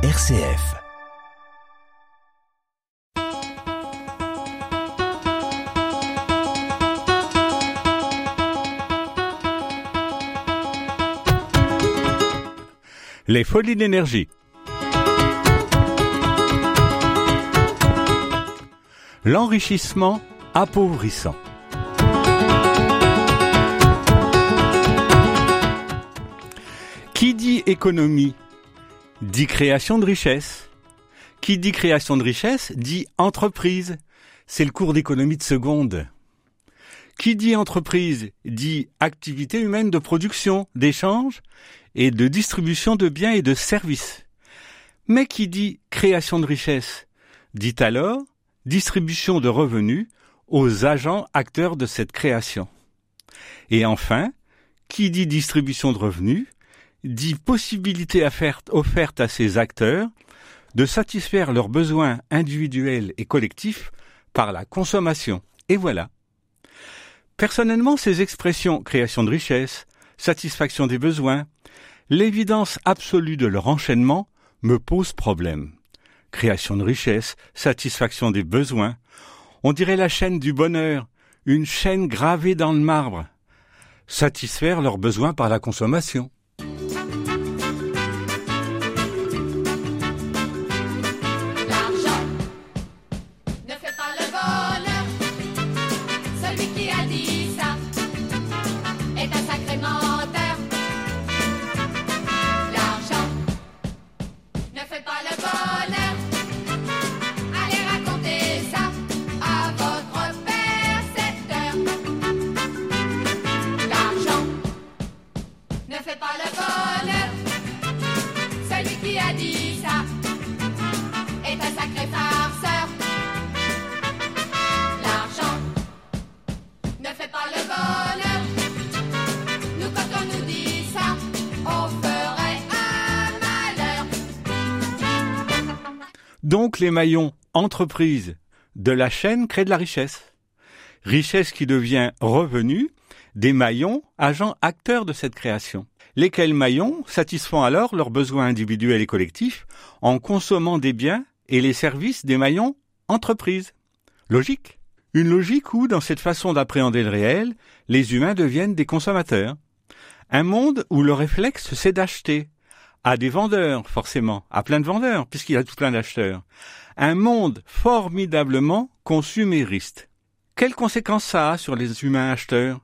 RCF. Les folies d'énergie. L'enrichissement appauvrissant. Qui dit économie dit création de richesse. Qui dit création de richesse dit entreprise. C'est le cours d'économie de seconde. Qui dit entreprise dit activité humaine de production, d'échange et de distribution de biens et de services. Mais qui dit création de richesse dit alors distribution de revenus aux agents acteurs de cette création. Et enfin, qui dit distribution de revenus dit possibilité offerte à ces acteurs de satisfaire leurs besoins individuels et collectifs par la consommation. Et voilà. Personnellement, ces expressions création de richesse, satisfaction des besoins, l'évidence absolue de leur enchaînement me pose problème. Création de richesse, satisfaction des besoins, on dirait la chaîne du bonheur, une chaîne gravée dans le marbre. Satisfaire leurs besoins par la consommation. Les maillons entreprise de la chaîne créent de la richesse. Richesse qui devient revenu des maillons agents acteurs de cette création. Lesquels maillons satisfont alors leurs besoins individuels et collectifs en consommant des biens et les services des maillons entreprises. Logique? Une logique où, dans cette façon d'appréhender le réel, les humains deviennent des consommateurs. Un monde où le réflexe c'est d'acheter. À des vendeurs, forcément, à plein de vendeurs, puisqu'il y a tout plein d'acheteurs. Un monde formidablement consumériste. Quelles conséquences ça a sur les humains acheteurs?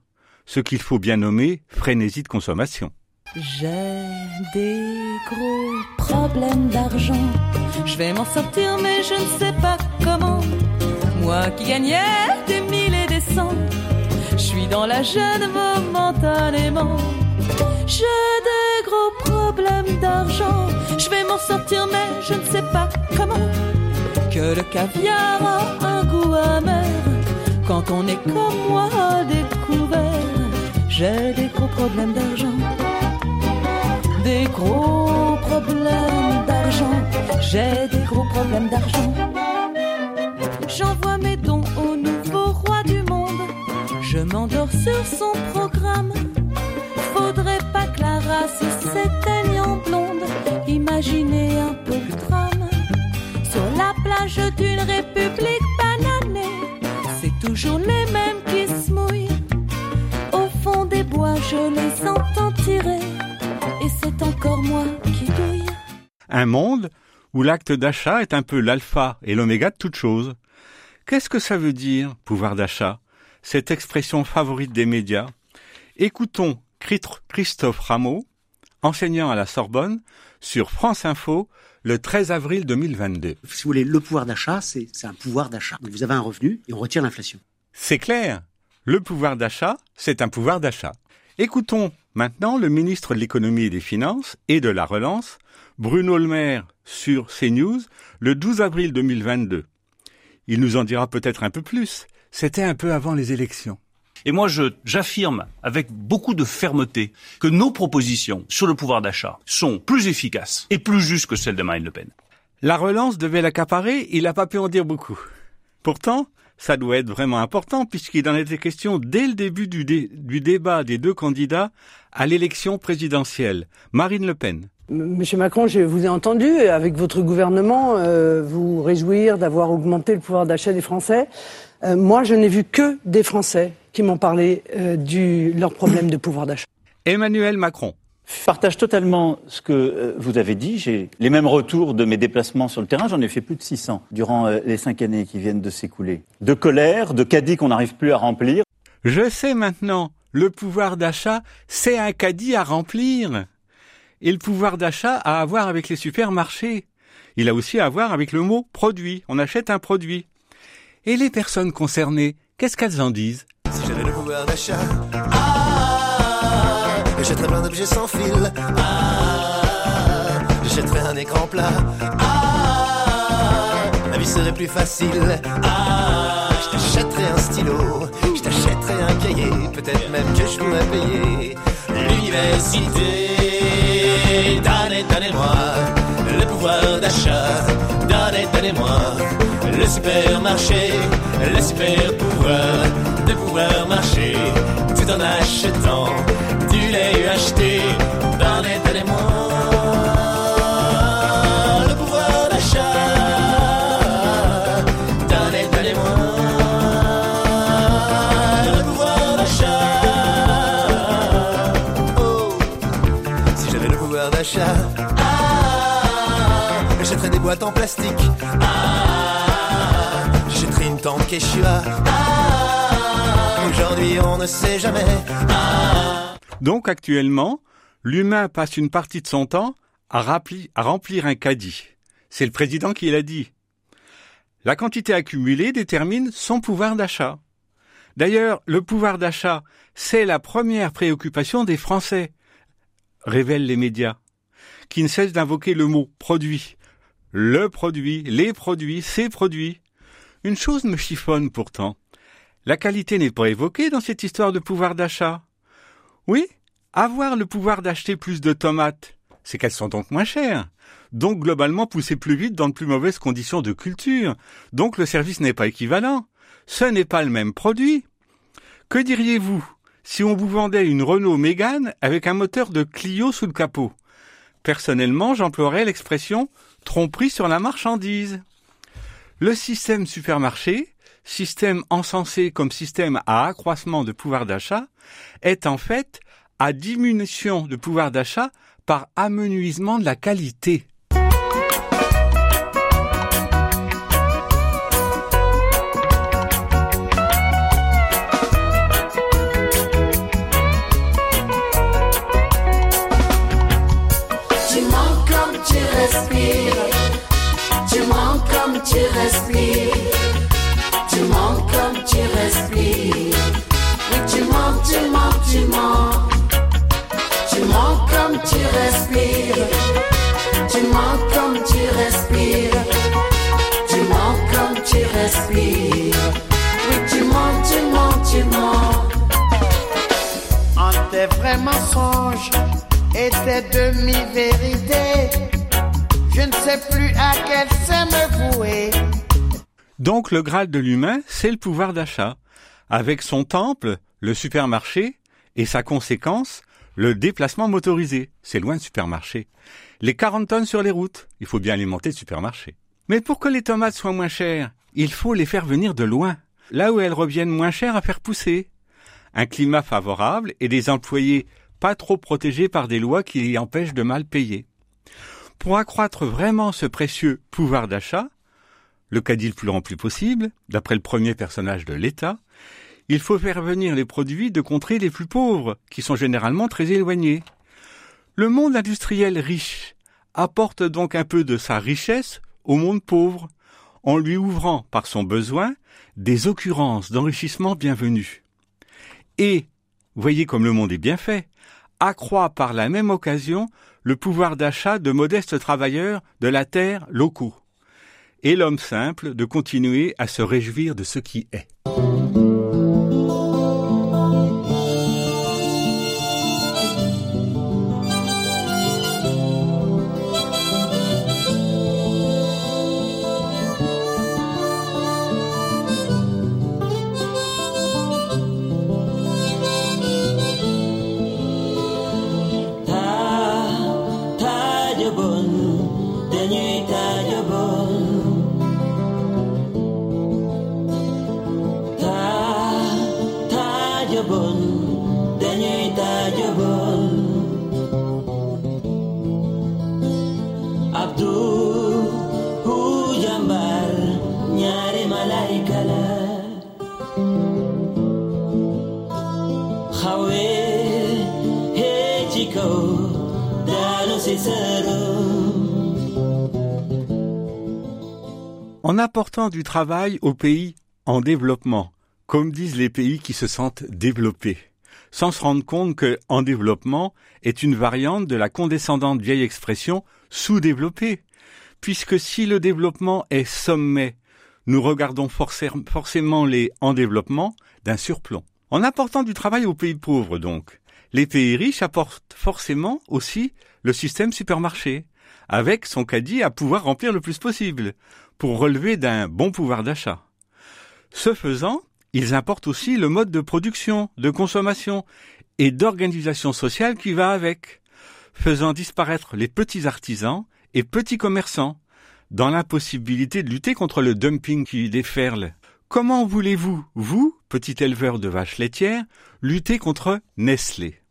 Ce qu'il faut bien nommer frénésie de consommation. J'ai des gros problèmes d'argent. Je vais m'en sortir, mais je ne sais pas comment. Moi qui gagnais des mille et des cents, je suis dans la gêne momentanément. J'ai des gros problèmes d'argent. Je vais m'en sortir, mais je ne sais pas comment. Que le caviar a un goût amer quand on est comme moi découvert. J'ai des gros problèmes d'argent des gros problèmes d'argent. J'ai des gros problèmes d'argent. J'envoie mes dons au nouveau roi du monde. Je m'endors sur son programme. Faudrait pas que la race s'éteigne en blonde. Imaginez un peu le drame. Sur la plage d'une république bananée, c'est toujours les mêmes qui se mouillent. Au fond des bois, je les entends tirer et c'est encore moi qui douille. Un monde où l'acte d'achat est un peu l'alpha et l'oméga de toute chose. Qu'est-ce que ça veut dire, pouvoir d'achat? Cette expression favorite des médias. Écoutons Christophe Rameau, enseignant à la Sorbonne, sur France Info, le 13 avril 2022. Si vous voulez, le pouvoir d'achat, c'est un pouvoir d'achat. Vous avez un revenu et on retire l'inflation. C'est clair. Le pouvoir d'achat, c'est un pouvoir d'achat. Écoutons maintenant le ministre de l'économie et des finances et de la relance, Bruno Le Maire, sur CNews, le 12 avril 2022. Il nous en dira peut-être un peu plus. C'était un peu avant les élections. Et moi, je, j'affirme avec beaucoup de fermeté que nos propositions sur le pouvoir d'achat sont plus efficaces et plus justes que celles de Marine Le Pen. La relance devait l'accaparer, il n'a pas pu en dire beaucoup. Pourtant, ça doit être vraiment important puisqu'il en était question dès le début du, dé- du débat des deux candidats à l'élection présidentielle. Marine Le Pen. Monsieur Macron, je vous ai entendu, avec votre gouvernement, euh, vous réjouir d'avoir augmenté le pouvoir d'achat des Français. Euh, moi, je n'ai vu que des Français qui m'ont parlé euh, de leur problème de pouvoir d'achat. Emmanuel Macron. Je partage totalement ce que euh, vous avez dit. J'ai les mêmes retours de mes déplacements sur le terrain. J'en ai fait plus de 600 durant euh, les cinq années qui viennent de s'écouler. De colère, de caddies qu'on n'arrive plus à remplir. Je sais maintenant, le pouvoir d'achat, c'est un caddie à remplir. Et le pouvoir d'achat a à voir avec les supermarchés. Il a aussi à voir avec le mot produit. On achète un produit. Et les personnes concernées, qu'est-ce qu'elles en disent? Si j'avais le pouvoir d'achat, ah, j'achèterais plein d'objets sans fil. Ah, j'achèterais un écran plat. Ah, la vie serait plus facile. Ah, je t'achèterais un stylo. Je t'achèterais un cahier. Peut-être même que je pourrais payer l'université. Donnez, donnez-moi d'achat. Donnez, donnez-moi le supermarché, le super pouvoir de pouvoir marcher tout en achetant du lait acheté. Donnez, donnez-moi Donc actuellement, l'humain passe une partie de son temps à remplir un caddie. C'est le président qui l'a dit. La quantité accumulée détermine son pouvoir d'achat. D'ailleurs, le pouvoir d'achat, c'est la première préoccupation des Français, révèlent les médias, qui ne cessent d'invoquer le mot produit. Le produit, les produits, ces produits. Une chose me chiffonne pourtant. La qualité n'est pas évoquée dans cette histoire de pouvoir d'achat. Oui, avoir le pouvoir d'acheter plus de tomates, c'est qu'elles sont donc moins chères. Donc globalement pousser plus vite dans de plus mauvaises conditions de culture. Donc le service n'est pas équivalent. Ce n'est pas le même produit. Que diriez-vous si on vous vendait une Renault Mégane avec un moteur de Clio sous le capot? Personnellement, j'emploierais l'expression tromperie sur la marchandise. Le système supermarché, système encensé comme système à accroissement de pouvoir d'achat, est en fait à diminution de pouvoir d'achat par amenuisement de la qualité. Mens comme tu respires. Tu mens comme tu respires. Oui, tu mens, tu mens, tu mens. En tes vrais mensonges et tes demi-vérités, je ne sais plus à quel sein me vouer. Donc le Graal de l'humain, c'est le pouvoir d'achat, avec son temple, le supermarché, et sa conséquence, le déplacement motorisé. C'est loin de supermarché. Les 40 tonnes sur les routes, il faut bien alimenter le supermarché. Mais pour que les tomates soient moins chères, il faut les faire venir de loin, là où elles reviennent moins chères à faire pousser. Un climat favorable et des employés pas trop protégés par des lois qui les empêchent de mal payer. Pour accroître vraiment ce précieux pouvoir d'achat, le caddie le plus rempli possible, d'après le premier personnage de l'État, il faut faire venir les produits de contrées les plus pauvres, qui sont généralement très éloignés. Le monde industriel riche apporte donc un peu de sa richesse au monde pauvre, en lui ouvrant par son besoin des occurrences d'enrichissement bienvenues. Et, voyez comme le monde est bien fait, accroît par la même occasion le pouvoir d'achat de modestes travailleurs de la terre locaux, et l'homme simple de continuer à se réjouir de ce qui est. En apportant du travail aux pays en développement, comme disent les pays qui se sentent développés, sans se rendre compte que en développement est une variante de la condescendante vieille expression sous-développé, puisque si le développement est sommet, nous regardons forcé- forcément les en développement d'un surplomb. En apportant du travail aux pays pauvres, donc, les pays riches apportent forcément aussi le système supermarché, avec son caddie à pouvoir remplir le plus possible, pour relever d'un bon pouvoir d'achat. Ce faisant, ils importent aussi le mode de production, de consommation et d'organisation sociale qui va avec, faisant disparaître les petits artisans et petits commerçants, dans l'impossibilité de lutter contre le dumping qui déferle. Comment voulez-vous, vous, petit éleveur de vaches laitières, lutter contre Nestlé?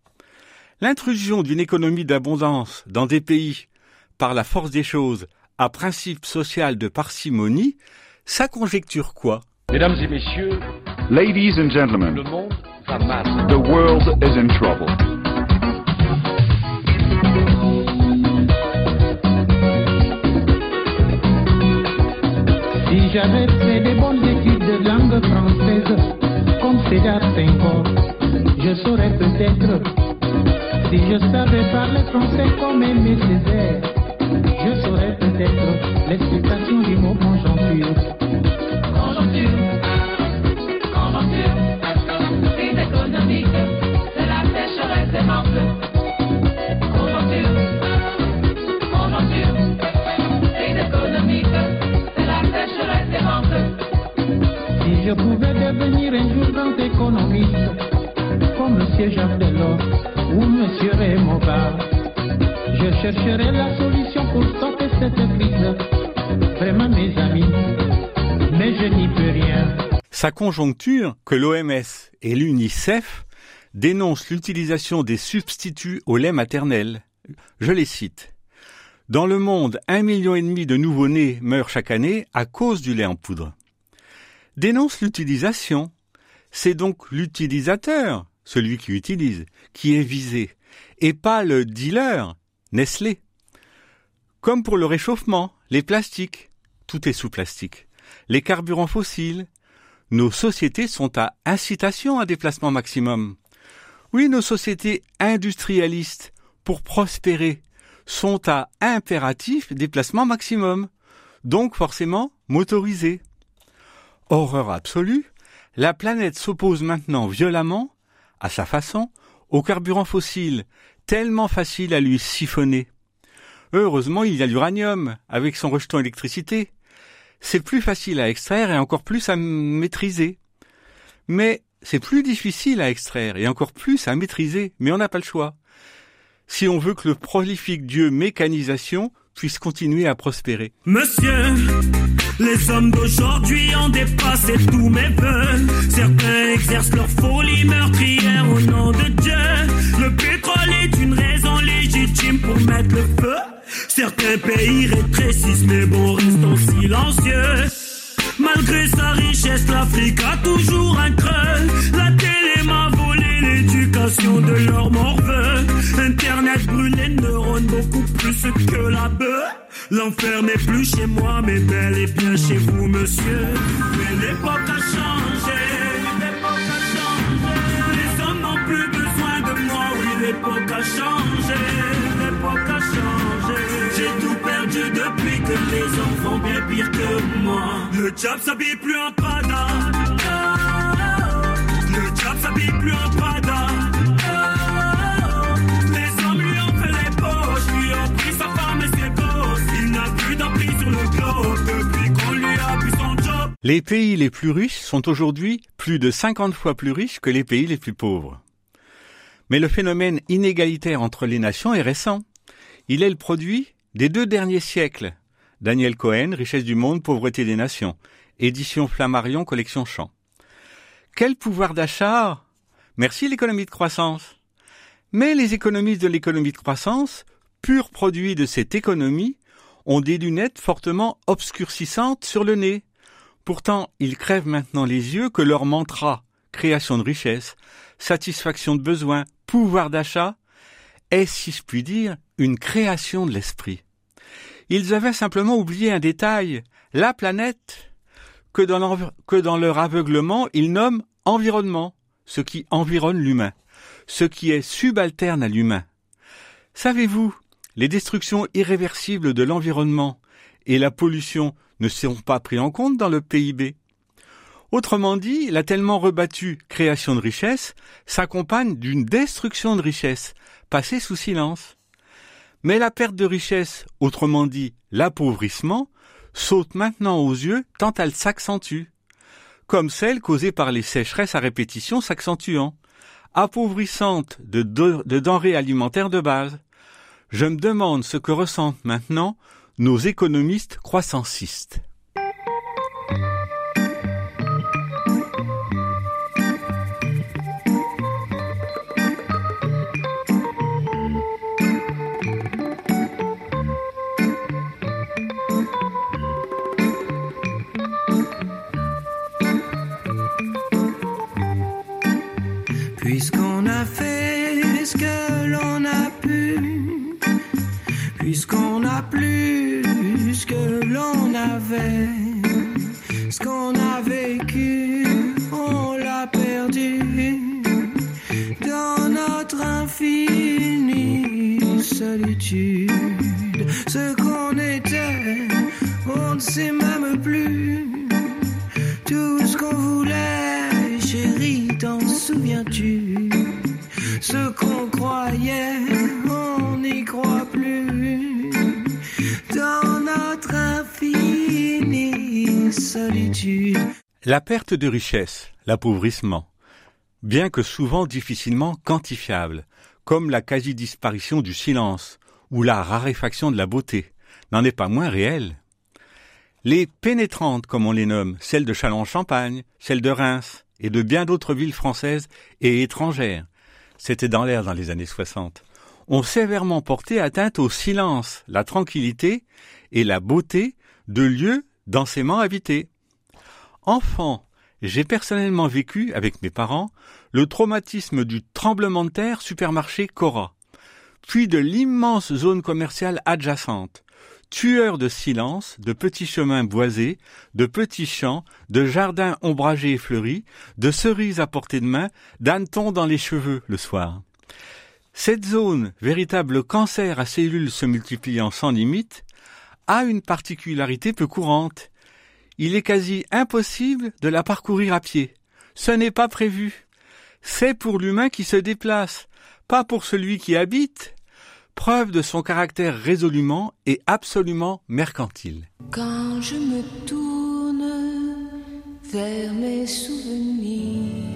L'intrusion d'une économie d'abondance dans des pays, par la force des choses, à principe social de parcimonie, ça conjecture quoi? Mesdames et messieurs, Ladies and gentlemen, le monde va mal. the world is in trouble. Si j'avais fait des bonnes études de langue française, comme Senghor, je saurais peut-être. Si je savais parler français comme Aimé Césaire, je saurais peut-être l'explication du mot conjoncture. Sa conjoncture que l'OMS et l'UNICEF dénoncent l'utilisation des substituts au lait maternel. Je les cite. Dans le monde, un million et demi de nouveau-nés meurent chaque année à cause du lait en poudre. Dénonce l'utilisation. C'est donc l'utilisateur, celui qui utilise, qui est visé, et pas le dealer, Nestlé. Comme pour le réchauffement, les plastiques, tout est sous plastique, les carburants fossiles, nos sociétés sont à incitation à déplacement maximum. Oui, nos sociétés industrialistes, pour prospérer, sont à impératif déplacement maximum, donc forcément motorisées. Horreur absolue, la planète s'oppose maintenant violemment, à sa façon, au carburant fossile, tellement facile à lui siphonner. Heureusement, il y a l'uranium, avec son rejeton électricité. C'est plus facile à extraire et encore plus à maîtriser. Mais c'est plus difficile à extraire et encore plus à maîtriser, mais on n'a pas le choix. Si on veut que le prolifique dieu mécanisation puisse continuer à prospérer. Monsieur, les hommes d'aujourd'hui ont dépassé tous mes vœux. Certains exercent leur folie meurtrière au nom de Dieu. Le pétrole est une raison légitime pour mettre le feu. Certains pays rétrécissent, mais bon, restons silencieux. Malgré sa richesse, l'Afrique a toujours un creux. La télé m'a volé l'éducation de leur morveux. Internet brûle les neurones beaucoup plus que la bœuf. L'enfer n'est plus chez moi, mais bel et bien chez vous, monsieur. Mais l'époque a changé. L'époque a changé. Les hommes n'ont plus besoin de moi, oui, l'époque a changé. L'époque a changé. Depuis que les enfants bien pire que moi. Le diable s'habille plus en Prada. Le diable s'habille plus en Prada. Les hommes lui ont fait les poches, lui ont pris sa femme et ses gosses. Il n'a plus d'emprise sur le globe depuis qu'on lui a pris son job. Les pays les plus riches sont aujourd'hui plus de 50 fois plus riches que les pays les plus pauvres. Mais le phénomène inégalitaire entre les nations est récent. Il est le produit des deux derniers siècles. Daniel Cohen, Richesse du monde, pauvreté des nations. Édition Flammarion, collection Champ. Quel pouvoir d'achat Merci l'économie de croissance. Mais les économistes de l'économie de croissance, pur produit de cette économie, ont des lunettes fortement obscurcissantes sur le nez. Pourtant, ils crèvent maintenant les yeux que leur mantra création de richesse, satisfaction de besoins, pouvoir d'achat est, si je puis dire, une création de l'esprit. Ils avaient simplement oublié un détail, la planète, que dans, leur aveuglement ils nomment environnement, ce qui environne l'humain, ce qui est subalterne à l'humain. Savez-vous, les destructions irréversibles de l'environnement et la pollution ne sont pas pris en compte dans le PIB. Autrement dit, la tellement rebattue création de richesse s'accompagne d'une destruction de richesse, passée sous silence. Mais la perte de richesse, autrement dit l'appauvrissement, saute maintenant aux yeux tant elle s'accentue, comme celle causée par les sécheresses à répétition s'accentuant, appauvrissante de, de- de denrées alimentaires de base. Je me demande ce que ressentent maintenant nos économistes croissancistes. La perte de richesse, l'appauvrissement, bien que souvent difficilement quantifiable, comme la quasi-disparition du silence ou la raréfaction de la beauté, n'en est pas moins réelle. Les pénétrantes, comme on les nomme, celles de Châlons-Champagne, celles de Reims et de bien d'autres villes françaises et étrangères, c'était dans l'air dans les années 60, ont sévèrement porté atteinte au silence, la tranquillité et la beauté de lieux densément habités. Enfant, j'ai personnellement vécu, avec mes parents, le traumatisme du tremblement de terre supermarché Cora, puis de l'immense zone commerciale adjacente, tueur de silence, de petits chemins boisés, de petits champs, de jardins ombragés et fleuris, de cerises à portée de main, d'hannetons dans les cheveux le soir. Cette zone, véritable cancer à cellules se multipliant sans limite, a une particularité peu courante. Il est quasi impossible de la parcourir à pied. Ce n'est pas prévu. C'est pour l'humain qui se déplace, pas pour celui qui habite, preuve de son caractère résolument et absolument mercantile. Quand je me tourne vers mes souvenirs,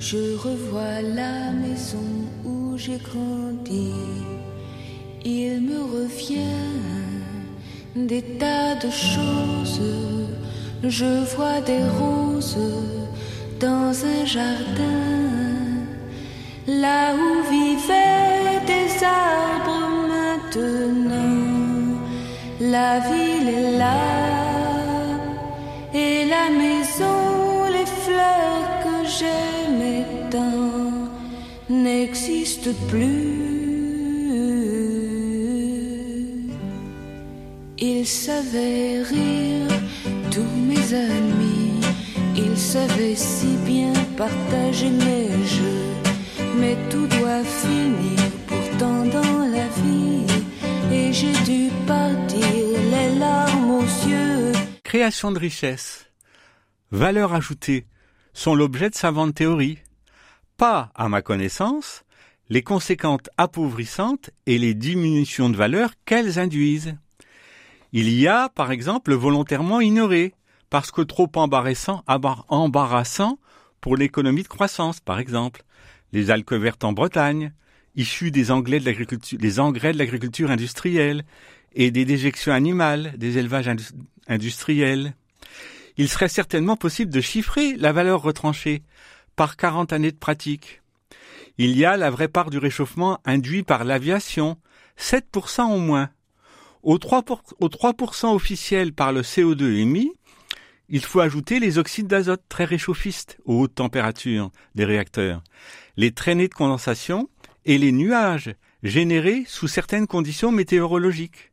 je revois la maison où j'ai grandi. Il me revient des tas de choses. Je vois des roses dans un jardin, là où vivaient des arbres maintenant. La ville est là, et la maison, les fleurs que j'aimais tant n'existent plus. Ils savaient rire, tous mes amis, ils savaient si bien partager mes jeux, mais tout doit finir pourtant dans la vie, et j'ai dû partir les larmes aux yeux. Création de richesse, valeur ajoutée sont l'objet de savantes théories. Pas, à ma connaissance, les conséquentes appauvrissantes et les diminutions de valeur qu'elles induisent. Il y a, par exemple, le volontairement ignoré, parce que trop embarrassant, pour l'économie de croissance, par exemple. Les algues vertes en Bretagne, issues des, engrais de l'agriculture industrielle, et des déjections animales, des élevages indus- industriels. Il serait certainement possible de chiffrer la valeur retranchée par 40 années de pratique. Il y a la vraie part du réchauffement induit par l'aviation, 7% au moins. Aux 3%, pour- aux 3% officiels par le CO2 émis, il faut ajouter les oxydes d'azote très réchauffistes aux hautes températures des réacteurs, les traînées de condensation et les nuages générés sous certaines conditions météorologiques.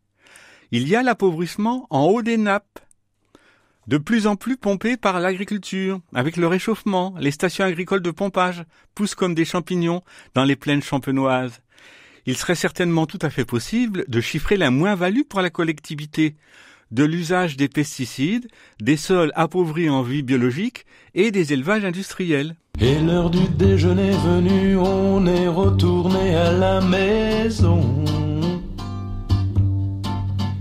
Il y a l'appauvrissement en haut des nappes, de plus en plus pompé par l'agriculture. Avec le réchauffement, les stations agricoles de pompage poussent comme des champignons dans les plaines champenoises. Il serait certainement tout à fait possible de chiffrer la moins-value pour la collectivité de l'usage des pesticides, des sols appauvris en vie biologique et des élevages industriels. Et l'heure du déjeuner venue, on est retourné à la maison.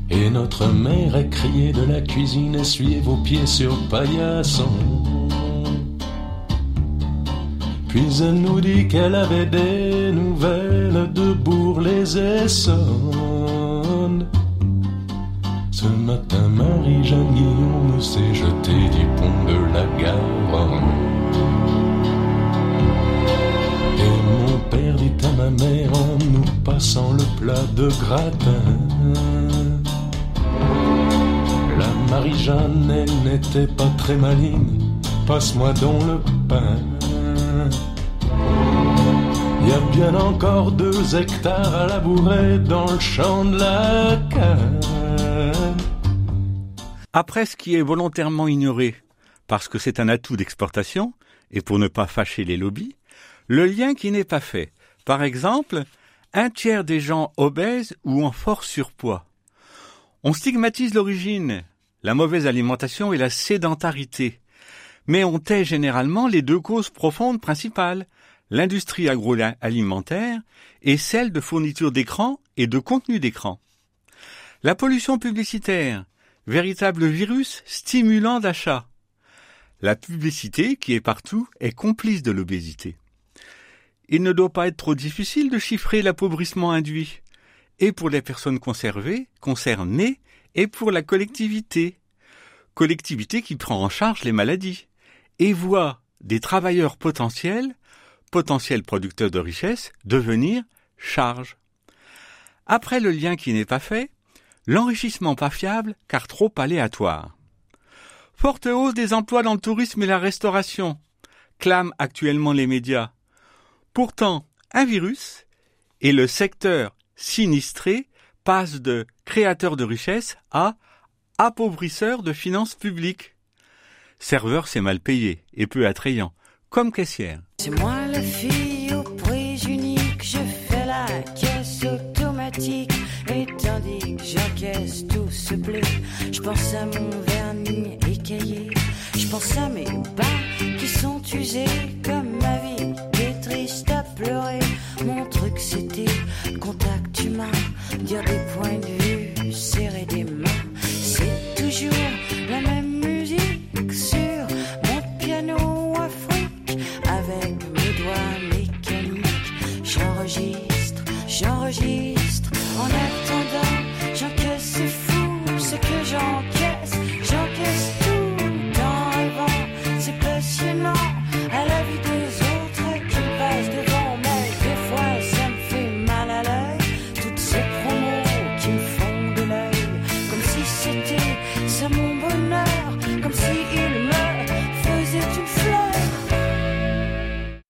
Et notre mère a crié de la cuisine, essuyez vos pieds sur paillasson. Puis elle nous dit qu'elle avait des nouvelles de Ce matin, Marie-Jeanne Guillaume s'est jetée du pont de la Garonne. Et mon père dit à ma mère en nous passant le plat de gratin. La Marie-Jeanne, elle n'était pas très maligne. Passe-moi donc le pain. Il y a bien encore deux hectares à labourer dans le champ de la canne. Après ce qui est volontairement ignoré, parce que c'est un atout d'exportation, et pour ne pas fâcher les lobbies, le lien qui n'est pas fait. Par exemple, un tiers des gens obèses ou en fort surpoids. On stigmatise l'origine, la mauvaise alimentation et la sédentarité. Mais on tait généralement les deux causes profondes principales, l'industrie agroalimentaire et celle de fourniture d'écran et de contenu d'écran. La pollution publicitaire, véritable virus stimulant d'achat. La publicité, qui est partout, est complice de l'obésité. Il ne doit pas être trop difficile de chiffrer l'appauvrissement induit, et pour les personnes conservées, concernées, et pour la collectivité. Collectivité qui prend en charge les maladies, et voit des travailleurs potentiels, potentiels producteurs de richesse, devenir charge. Après le lien qui n'est pas fait, l'enrichissement pas fiable car trop aléatoire. Forte hausse des emplois dans le tourisme et la restauration, clament actuellement les médias. Pourtant, un virus et le secteur sinistré passe de créateur de richesse à appauvrisseur de finances publiques. Serveur, c'est mal payé et peu attrayant, caissière. C'est moi la fille aux prises uniques, je fais la caisse automatique. Et tandis que j'encaisse tout ce blé, je pense à mon vernis écaillé. Je pense à mes bas qui sont usés comme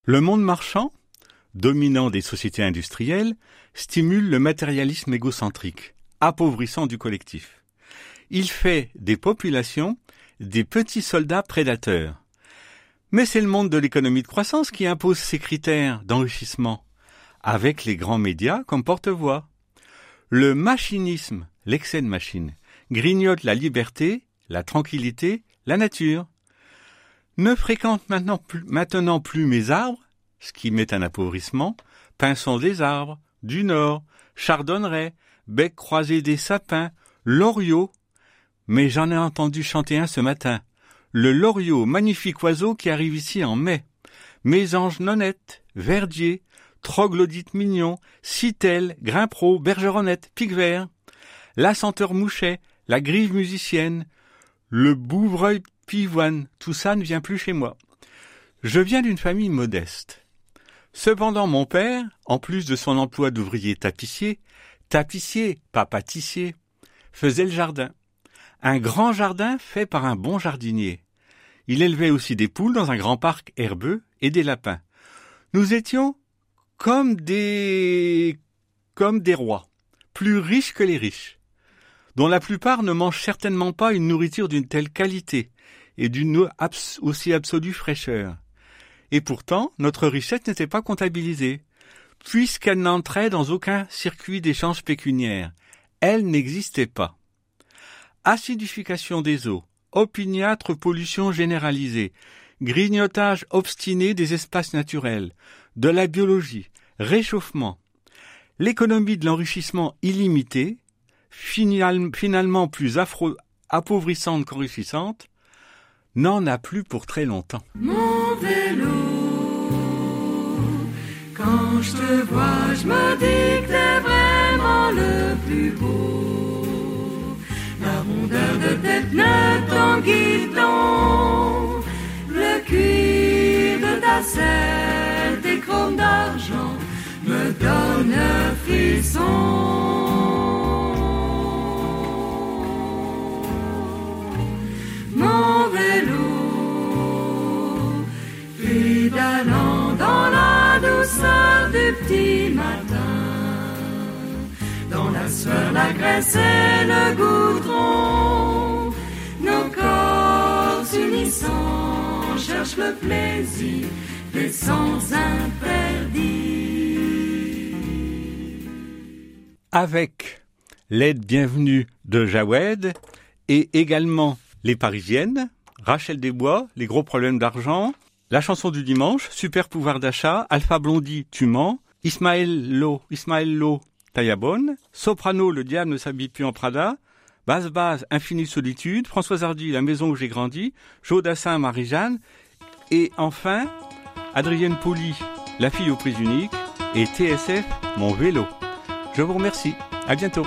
Le monde marchand, dominant des sociétés industrielles, stimule le matérialisme égocentrique, appauvrissant du collectif. Il fait des populations des petits soldats prédateurs. Mais c'est le monde de l'économie de croissance qui impose ces critères d'enrichissement, avec les grands médias comme porte-voix. Le machinisme, l'excès de machine, grignote la liberté, la tranquillité, la nature. Ne fréquente maintenant plus, mes arbres, ce qui met un appauvrissement, pinçons des arbres, du nord, chardonnerets, bec croisé des sapins, loriots. Mais j'en ai entendu chanter un ce matin. Le loriot, magnifique oiseau qui arrive ici en mai. Mésange nonnette, verdier, troglodyte mignon, citelle, grimpro, bergeronnette, pic vert. la senteur mouchet, la grive musicienne, le bouvreuil pivoine, tout ça ne vient plus chez moi. Je viens d'une famille modeste. Cependant, mon père, en plus de son emploi d'ouvrier tapissier, tapissier, pas pâtissier, faisait le jardin. Un grand jardin fait par un bon jardinier. Il élevait aussi des poules dans un grand parc herbeux et des lapins. Nous étions comme des comme des rois, plus riches que les riches, dont la plupart ne mangent certainement pas une nourriture d'une telle qualité et d'une aussi absolue fraîcheur. Et pourtant, notre richesse n'était pas comptabilisée, puisqu'elle n'entrait dans aucun circuit d'échange pécuniaire. Elle n'existait pas. Acidification des eaux, opiniâtre pollution généralisée, grignotage obstiné des espaces naturels, de la biologie, réchauffement, l'économie de l'enrichissement illimité, final- finalement plus appauvrissante qu'enrichissante, n'en a plus pour très longtemps. Mon vélo, quand je te vois, je me dis que t'es vraiment le plus beau. La rondeur de tes pneus, ton guidon, le cuir de ta selle, tes chromes d'argent me donnent un frisson. Mon vélo, pédalant dans la douceur du petit matin, dans la sueur, la graisse et le goudron, nos corps s'unissant cherchent le plaisir des sens interdits. avec l'aide bienvenue de Jawed et également les Parisiennes, Rachel Desbois, les gros problèmes d'argent, la chanson du dimanche, super pouvoir d'achat, Alpha Blondie, tu mens, Ismaël Lo, Ismaël Lo, Taillabonne, Soprano, le diable ne s'habille plus en Prada, Basse Base, Infinie Solitude, Françoise Hardy, La maison où j'ai grandi, Joe Dassin, Marie-Jeanne, et enfin, Adrienne Poli, La fille aux prises uniques, et TSF, Mon vélo. Je vous remercie. À bientôt.